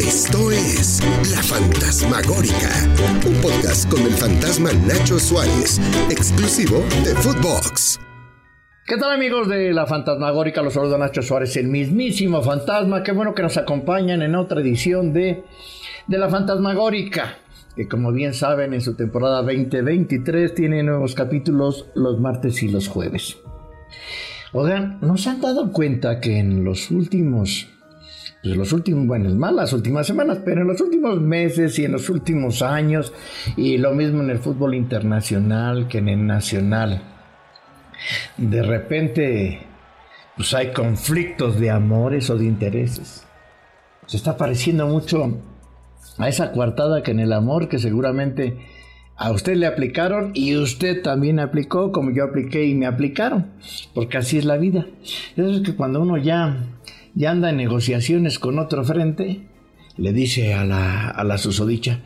Esto es La Fantasmagórica, un podcast con el fantasma Nacho Suárez, exclusivo de Footbox. ¿Qué tal amigos de La Fantasmagórica? Los saluda Nacho Suárez, el mismísimo fantasma. Qué bueno que nos acompañan en otra edición de, de La Fantasmagórica que como bien saben en su temporada 2023 tiene nuevos capítulos los martes y los jueves. Oigan, ¿nos han dado cuenta que en los últimos, pues los últimos, bueno, más las últimas semanas, pero en los últimos meses y en los últimos años, y lo mismo en el fútbol internacional que en el nacional, de repente, pues hay conflictos de amores o de intereses. Se está pareciendo mucho a esa coartada que en el amor que seguramente a usted le aplicaron y usted también aplicó como yo apliqué y me aplicaron, porque así es la vida. es que cuando uno ya, ya anda en negociaciones con otro frente, le dice a la, a la susodicha,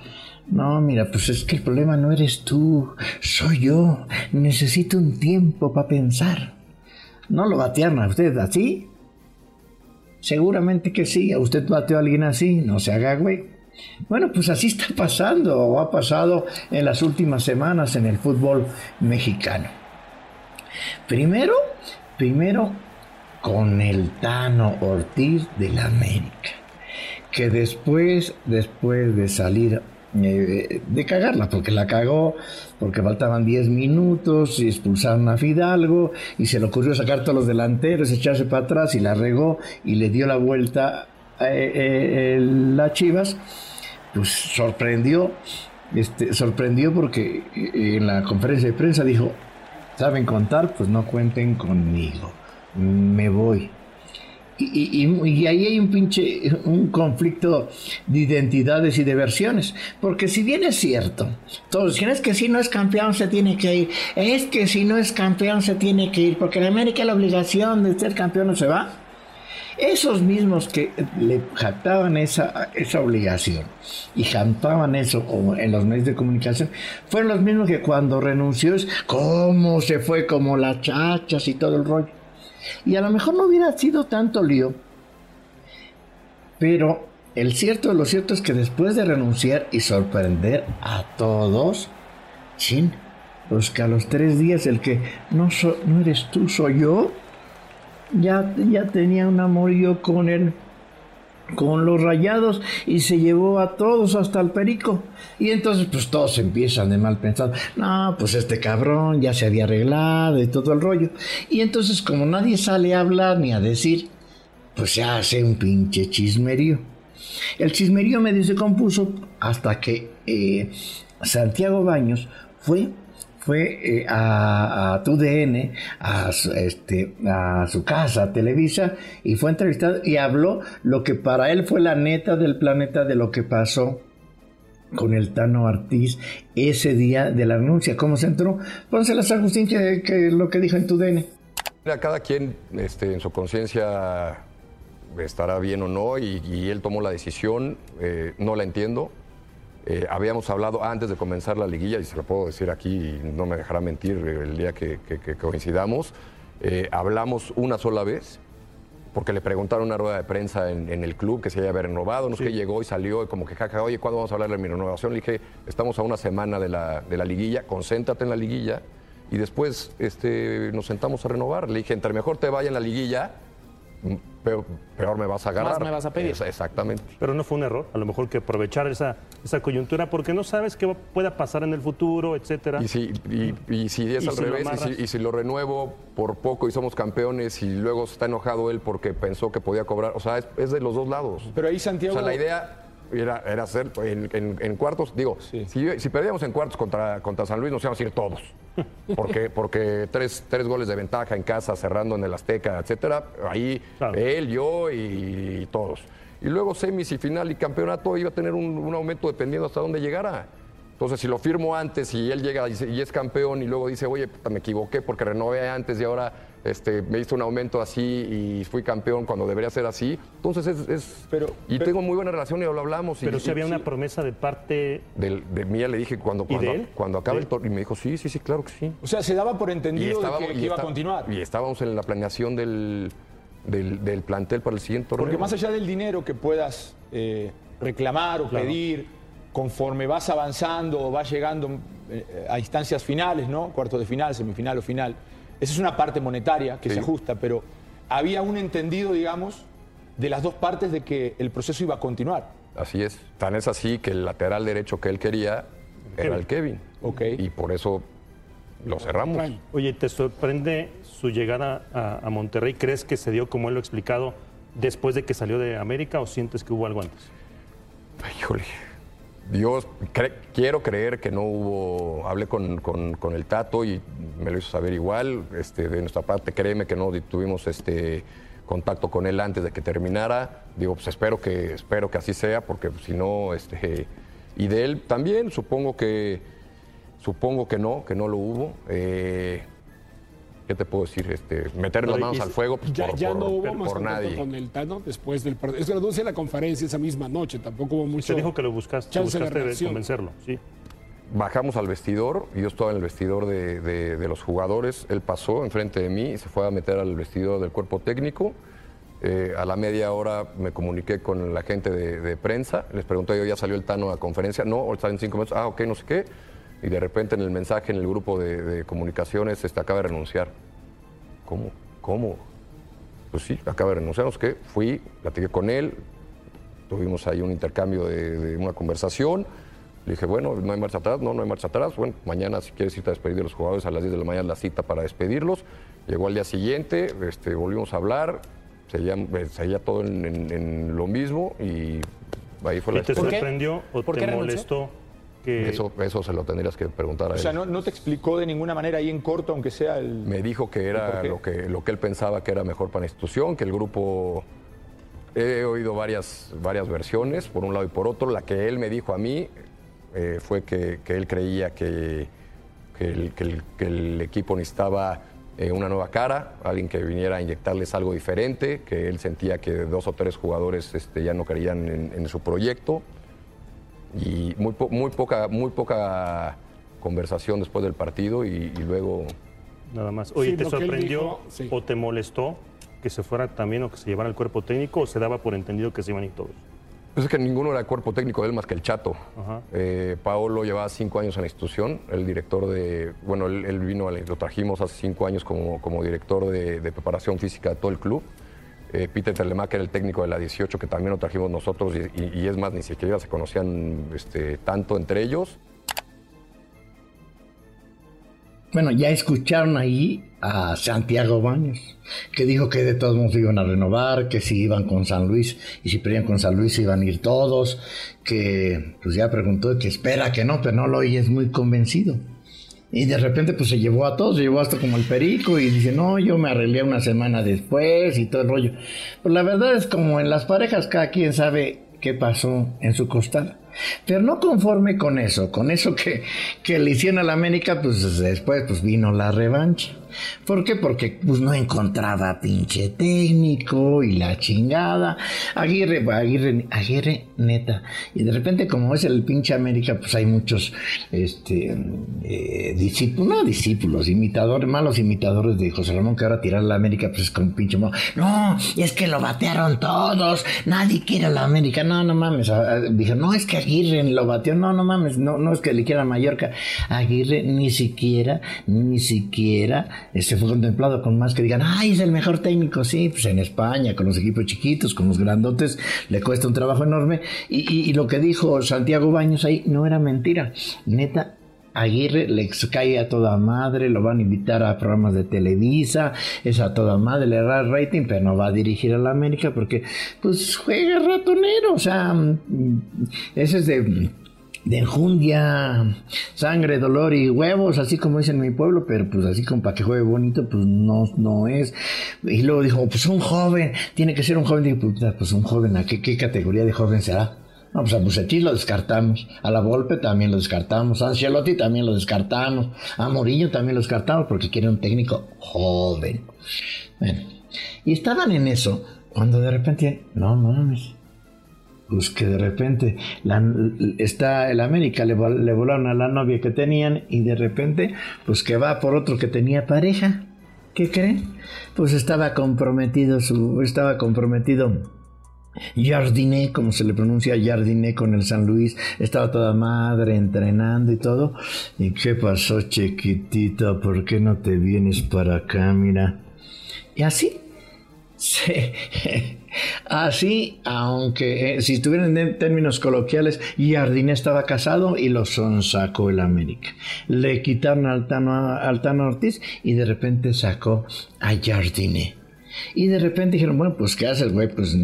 no, mira, pues es que el problema no eres tú, soy yo. Necesito un tiempo para pensar. ¿No lo batearon a usted así? Seguramente que sí. ¿A usted bateó a alguien así? No se haga, güey. Bueno, pues así está pasando o ha pasado en las últimas semanas en el fútbol mexicano. Primero, primero con el Tano Ortiz de la América, que después, después de salir eh, de cagarla, porque la cagó, porque faltaban 10 minutos y expulsaron a Fidalgo y se le ocurrió sacar todos los delanteros, echarse para atrás y la regó y le dio la vuelta a eh, eh, las Chivas pues sorprendió, este, sorprendió porque eh, en la conferencia de prensa dijo, saben contar, pues no cuenten conmigo, me voy. Y, y, ahí hay un pinche, un conflicto de identidades y de versiones. Porque si bien es cierto, todos dicen, es que si no es campeón se tiene que ir, es que si no es campeón se tiene que ir, porque en América la obligación de ser campeón no se va. Esos mismos que le jactaban esa, esa obligación y jactaban eso en los medios de comunicación, fueron los mismos que cuando renunció es cómo se fue como las chachas y todo el rollo. Y a lo mejor no hubiera sido tanto lío, pero el cierto lo cierto es que después de renunciar y sorprender a todos, chin, pues que a los tres días el que no, no eres tú, soy yo, ya, ya tenía un amorío con él, con los rayados y se llevó a todos hasta el perico. Y entonces pues todos empiezan de mal pensado, no, pues este cabrón ya se había arreglado y todo el rollo. Y entonces como nadie sale a hablar ni a decir, pues se hace un pinche chismerío. El chismerío medio se compuso hasta que eh, Santiago Baños fue fue eh, a, a TUDN, a, este, a su casa, Televisa, y fue entrevistado y habló lo que para él fue la neta del planeta de lo que pasó con el Tano Ortiz ese día de la anuncia. ¿Cómo se entró? Pónselas a Agustín que, que lo que dijo en TUDN. cada quien este, en su conciencia estará bien o no y, él tomó la decisión, eh, no la entiendo, eh, habíamos hablado antes de comenzar la liguilla, y se lo puedo decir aquí, y no me dejará mentir el día que, coincidamos. Eh, hablamos una sola vez, porque le preguntaron una rueda de prensa en, el club que se había renovado, no sé qué llegó y salió, y como que jaja, oye, ¿cuándo vamos a hablar de mi renovación? Le dije, estamos a una semana de la, de la liguilla, concéntrate en la liguilla, y después este, nos sentamos a renovar. Le dije, entre mejor te vaya en la liguilla, peor, me vas a agarrar. Más me vas a pedir. exactamente. Pero no fue un error, a lo mejor que aprovechar esa, esa coyuntura porque no sabes qué pueda pasar en el futuro, etcétera. Y si, y, si es al revés, y si, lo renuevo por poco y somos campeones y luego está enojado él porque pensó que podía cobrar, o sea, es, de los dos lados. Pero ahí Santiago... O sea, la idea era, era hacer en, cuartos, digo, si, si, perdíamos en cuartos contra, contra San Luis nos íbamos a ir todos. Porque, porque tres, tres goles de ventaja en casa, cerrando en el Azteca, etcétera, ahí él, yo y, todos. Y luego semis y final y campeonato iba a tener un, un aumento dependiendo hasta dónde llegara. Entonces, si lo firmo antes y él llega y, es campeón y luego dice, oye, me equivoqué porque renové antes y ahora este, me hizo un aumento así y fui campeón cuando debería ser así. Entonces es... pero, y tengo muy buena relación y lo hablamos. Pero si había una promesa de parte... De, de mía le dije cuando, cuando, cuando acabe el torneo y me dijo, sí, sí, sí, claro que sí. O sea, se daba por entendido que, iba a continuar. Y estábamos en la planeación del, del, plantel para el siguiente torneo. Porque más allá del dinero que puedas... Eh, reclamar o pedir conforme vas avanzando o vas llegando eh, a instancias finales, ¿no? Cuarto de final, semifinal o final. Esa es una parte monetaria que se ajusta, pero había un entendido, digamos, de las dos partes de que el proceso iba a continuar. Así es. Tan es así que el lateral derecho que él quería era el Kevin. Ok. Y por eso lo cerramos. Oye, ¿te sorprende su llegada a, Monterrey? ¿Crees que se dio como él lo ha explicado después de que salió de América o sientes que hubo algo antes? híjole. Dios, quiero creer que no hubo. Hablé con, el Tato y me lo hizo saber igual. Este, de nuestra parte, créeme que no tuvimos este contacto con él antes de que terminara. Digo, pues espero que, espero que así sea, porque si no, este, y de él también, supongo que, supongo que no, que no lo hubo. Eh, ¿Qué te puedo decir? Este, meter las manos al fuego pues, ya, por, ya no hubo más por nadie. con el Tano después del partido. Es que lo en la conferencia esa misma noche, tampoco hubo mucho. Se dijo que lo buscaste, buscaste convencerlo, sí. Bajamos al vestidor yo estaba en el vestidor de, los jugadores. Él pasó enfrente de mí y se fue a meter al vestidor del cuerpo técnico. Eh, a la media hora me comuniqué con la gente de, prensa. Les pregunté yo, ¿ya salió el Tano a conferencia? No, o está en cinco minutos. Ah, ok, no sé qué. Y de repente en el mensaje en el grupo de, comunicaciones este, acaba de renunciar. ¿Cómo? ¿Cómo? Pues sí, acaba de renunciar. No qué. Fui, platiqué con él. Tuvimos ahí un intercambio de una conversación le dije, bueno, no hay marcha atrás, no, no hay marcha atrás. Bueno, mañana si quieres irte a despedir de los jugadores a las 10 de la mañana la cita para despedirlos. Llegó al día siguiente, este, volvimos a hablar, seguía, eh, seguía todo en, lo mismo y ahí fue la ¿Y te sorprendió o te molestó? Que... Eso, eso se lo tendrías que preguntar a él. O sea, ¿no, te explicó de ninguna manera ahí en corto, aunque sea el...? Me dijo que era lo que, lo que él pensaba que era mejor para la institución, que el grupo... He oído varias, varias versiones, por un lado y por otro. La que él me dijo a mí eh, fue que, él creía que, el, equipo necesitaba eh, una nueva cara, alguien que viniera a inyectarles algo diferente, que él sentía que dos o tres jugadores este, ya no creían en, su proyecto. Y muy, muy, poca, muy poca conversación después del partido y, luego... Nada más. Oye, ¿te sorprendió o te molestó que se fuera también o que se llevara el cuerpo técnico o se daba por entendido que se iban y todos? Pues es que ninguno era cuerpo técnico de él más que el Chato. Eh, Paolo llevaba cinco años en la institución, el director de, bueno, él, vino, lo trajimos hace cinco años como, como director de, preparación física de todo el club. Eh, Peter Telemac era el técnico de la 18, que también lo trajimos nosotros, y, es más, ni siquiera se conocían este, tanto entre ellos. Bueno, ya escucharon ahí a Santiago Baños, que dijo que de todos modos iban a renovar, que si iban con San Luis y si perdían con San Luis iban a ir todos, que pues ya preguntó que espera que no, pero no lo es muy convencido. Y de repente pues se llevó a todos, se llevó hasta como el perico y dice, no, yo me arreglé una semana después y todo el rollo. Pues la verdad es como en las parejas cada quien sabe qué pasó en su costal. Pero no conforme con eso, con eso que, que le hicieron a la América, pues después pues vino la revancha. ¿Por qué? Porque pues no encontraba pinche técnico y la chingada. Aguirre, Aguirre, Aguirre, neta. Y de repente, como es el pinche América, pues hay muchos este, eh, discípulos, no discípulos, imitadores, malos imitadores de José Ramón, que ahora tirar la América, pues es como pinche modo. No, es que lo batearon todos, nadie quiere a la América. No, no mames. Dije, no, es que Aguirre lo bateó. No, no mames, no, no es que le quiera Mallorca. Aguirre ni siquiera, ni siquiera se fue contemplado con más que digan, ay, es el mejor técnico, sí, pues en España, con los equipos chiquitos, con los grandotes, le cuesta un trabajo enorme. Y, lo que dijo Santiago Baños ahí no era mentira. Neta, Aguirre le cae a toda madre, lo van a invitar a programas de Televisa, es a toda madre, le da rating, pero no va a dirigir a la América porque pues juega ratonero, o sea, mm, ese es de de enjundia, sangre, dolor y huevos, así como dicen en mi pueblo, pero pues así como para que juegue bonito, pues no, no es. Y luego dijo, pues un joven, tiene que ser un joven. Digo, pues, pues un joven, ¿a qué, categoría de joven será? No, pues a Bucetti lo descartamos, a La Volpe también lo descartamos, a Ancelotti también lo descartamos, a Morillo también lo descartamos porque quiere un técnico joven. Bueno, y estaban en eso cuando de repente, no mames, pues que de repente está el América, le, volaron a la novia que tenían y de repente, pues que va por otro que tenía pareja. ¿Qué creen? Pues estaba comprometido estaba comprometido Jardiné, como se le pronuncia Jardiné con el San Luis, estaba toda madre entrenando y todo. ¿Y qué pasó, chiquitita? ¿Por qué no te vienes para acá, mira? Y así, así, aunque eh, si estuvieran en términos coloquiales, Jardiné estaba casado y lo sacó el América. Le quitaron al Tano, al Tano Ortiz y de repente sacó a Jardiné. Y de repente dijeron, bueno, pues ¿qué haces, güey? Pues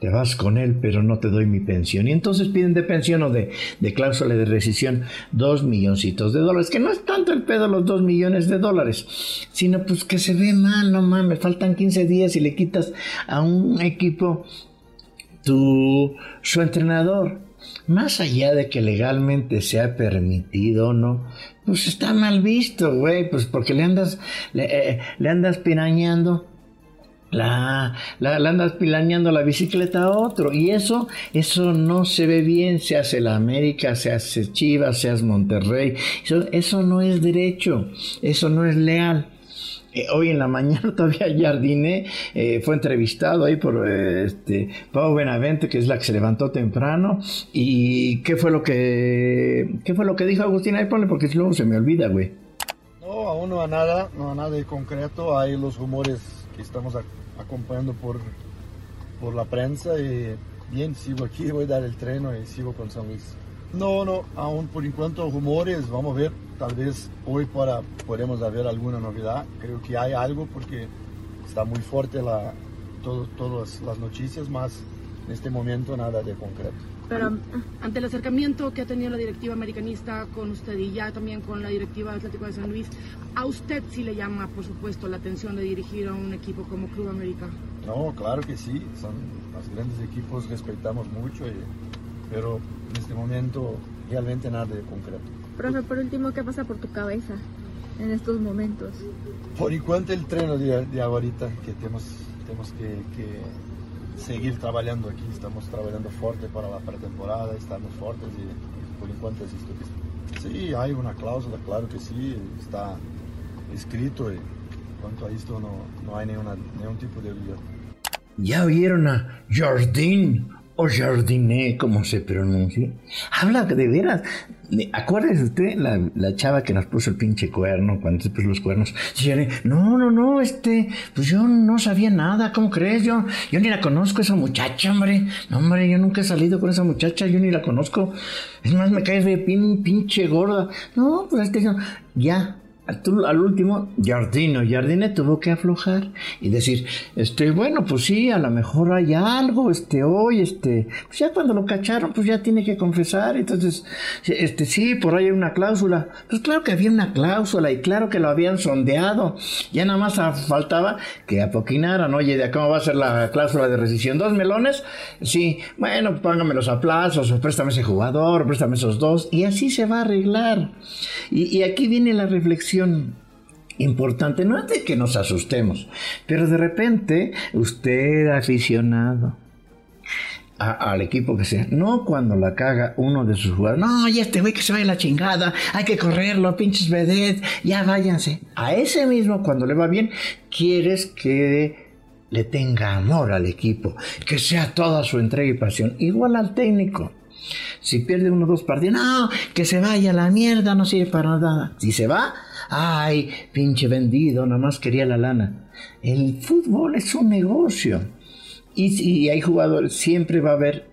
te vas con él, pero no te doy mi pensión. Y entonces piden de pensión o de, de cláusula de rescisión dos milloncitos de dólares, que no es tanto el pedo los dos millones de dólares, sino pues que se ve mal, no mames, faltan 15 días y le quitas a un equipo tu, su entrenador. Más allá de que legalmente sea permitido, ¿no? Pues está mal visto, güey, pues porque le andas, le, eh, le andas pirañando la, la, andas pilaneando la bicicleta a otro. Y eso eso no se ve bien. Se hace la América se hace Chivas se hace Monterrey. Eso, eso no es derecho. Eso no es leal. Eh, hoy en la mañana todavía Jardine eh, fue entrevistado ahí por eh, este Pau Benavente que es la que se levantó temprano. Y qué fue lo que qué fue lo que dijo Agustín ahí ponle porque luego se me olvida güey. No aún no a nada no a nada de concreto. Hay los rumores que estamos acompañando por, por la prensa y bien, sigo aquí, voy a dar el tren y sigo con San Luis. No, no, aún por enquanto rumores, vamos a ver, tal vez hoy para, podemos haber alguna novedad, creo que hay algo porque está muy fuerte la, todo, todas las noticias, más en este momento nada de concreto. Pero ante el acercamiento que ha tenido la directiva americanista con usted y ya también con la directiva Atlético de San Luis, ¿a usted sí le llama, por supuesto, la atención de dirigir a un equipo como Club América? No, claro que sí, son los grandes equipos, respetamos mucho, pero en este momento realmente nada de concreto. Profe, por último, ¿qué pasa por tu cabeza en estos momentos? Por enquanto el tren de, de ahorita que tenemos, tenemos que, que seguir trabajando aquí, estamos trabajando fuerte para la pretemporada, estamos fuertes y, por enquanto es esto que Sí, hay una cláusula, claro que sí, está escrito y cuanto a esto no, no hay ninguna, ningún tipo de duda. ¿Ya vieron a Jardín o Jardiné, como se pronuncia? Habla de veras Acuérdese usted la, la, chava que nos puso el pinche cuerno cuando se puso los cuernos. no, no, no, este, pues yo no sabía nada, ¿cómo crees? Yo, yo ni la conozco esa muchacha, hombre. No, hombre, yo nunca he salido con esa muchacha, yo ni la conozco. Es más, me caes de pinche gorda. No, pues este, ya, al último, Jardino, Jardine tuvo que aflojar y decir, este, bueno, pues sí, a lo mejor hay algo, este, hoy, este, pues ya cuando lo cacharon, pues ya tiene que confesar, entonces, este, sí, por ahí hay una cláusula, pues claro que había una cláusula y claro que lo habían sondeado, ya nada más faltaba que apoquinaran, oye, ¿de cómo va a ser la cláusula de rescisión? ¿Dos melones? Sí, bueno, póngame los aplazos, o préstame ese jugador, préstame esos dos, y así se va a arreglar. y aquí viene la reflexión importante, no es de que nos asustemos, pero de repente usted aficionado al equipo que sea, no cuando la caga uno de sus jugadores, no, y este güey que se vaya la chingada, hay que correrlo, pinches vedet, ya váyanse. A ese mismo, cuando le va bien, quieres que le tenga amor al equipo, que sea toda su entrega y pasión, igual al técnico. Si pierde uno o dos partidos, no, que se vaya la mierda, no sirve para nada. Si se va, ay, pinche vendido, nada más quería la lana. El fútbol es un negocio. Y si hay jugadores, siempre va a haber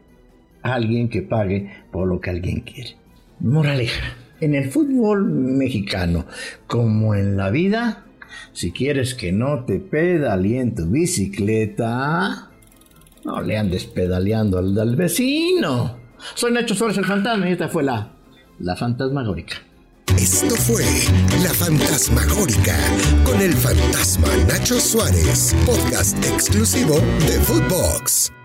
alguien que pague por lo que alguien quiere. Moraleja. En el fútbol mexicano, como en la vida, si quieres que no te pedaleen tu bicicleta, no le andes pedaleando al vecino. Soy Nacho Suárez el Fantasma y esta fue la, la Fantasmagórica. Esto fue La Fantasmagórica con el fantasma Nacho Suárez, podcast exclusivo de Footbox.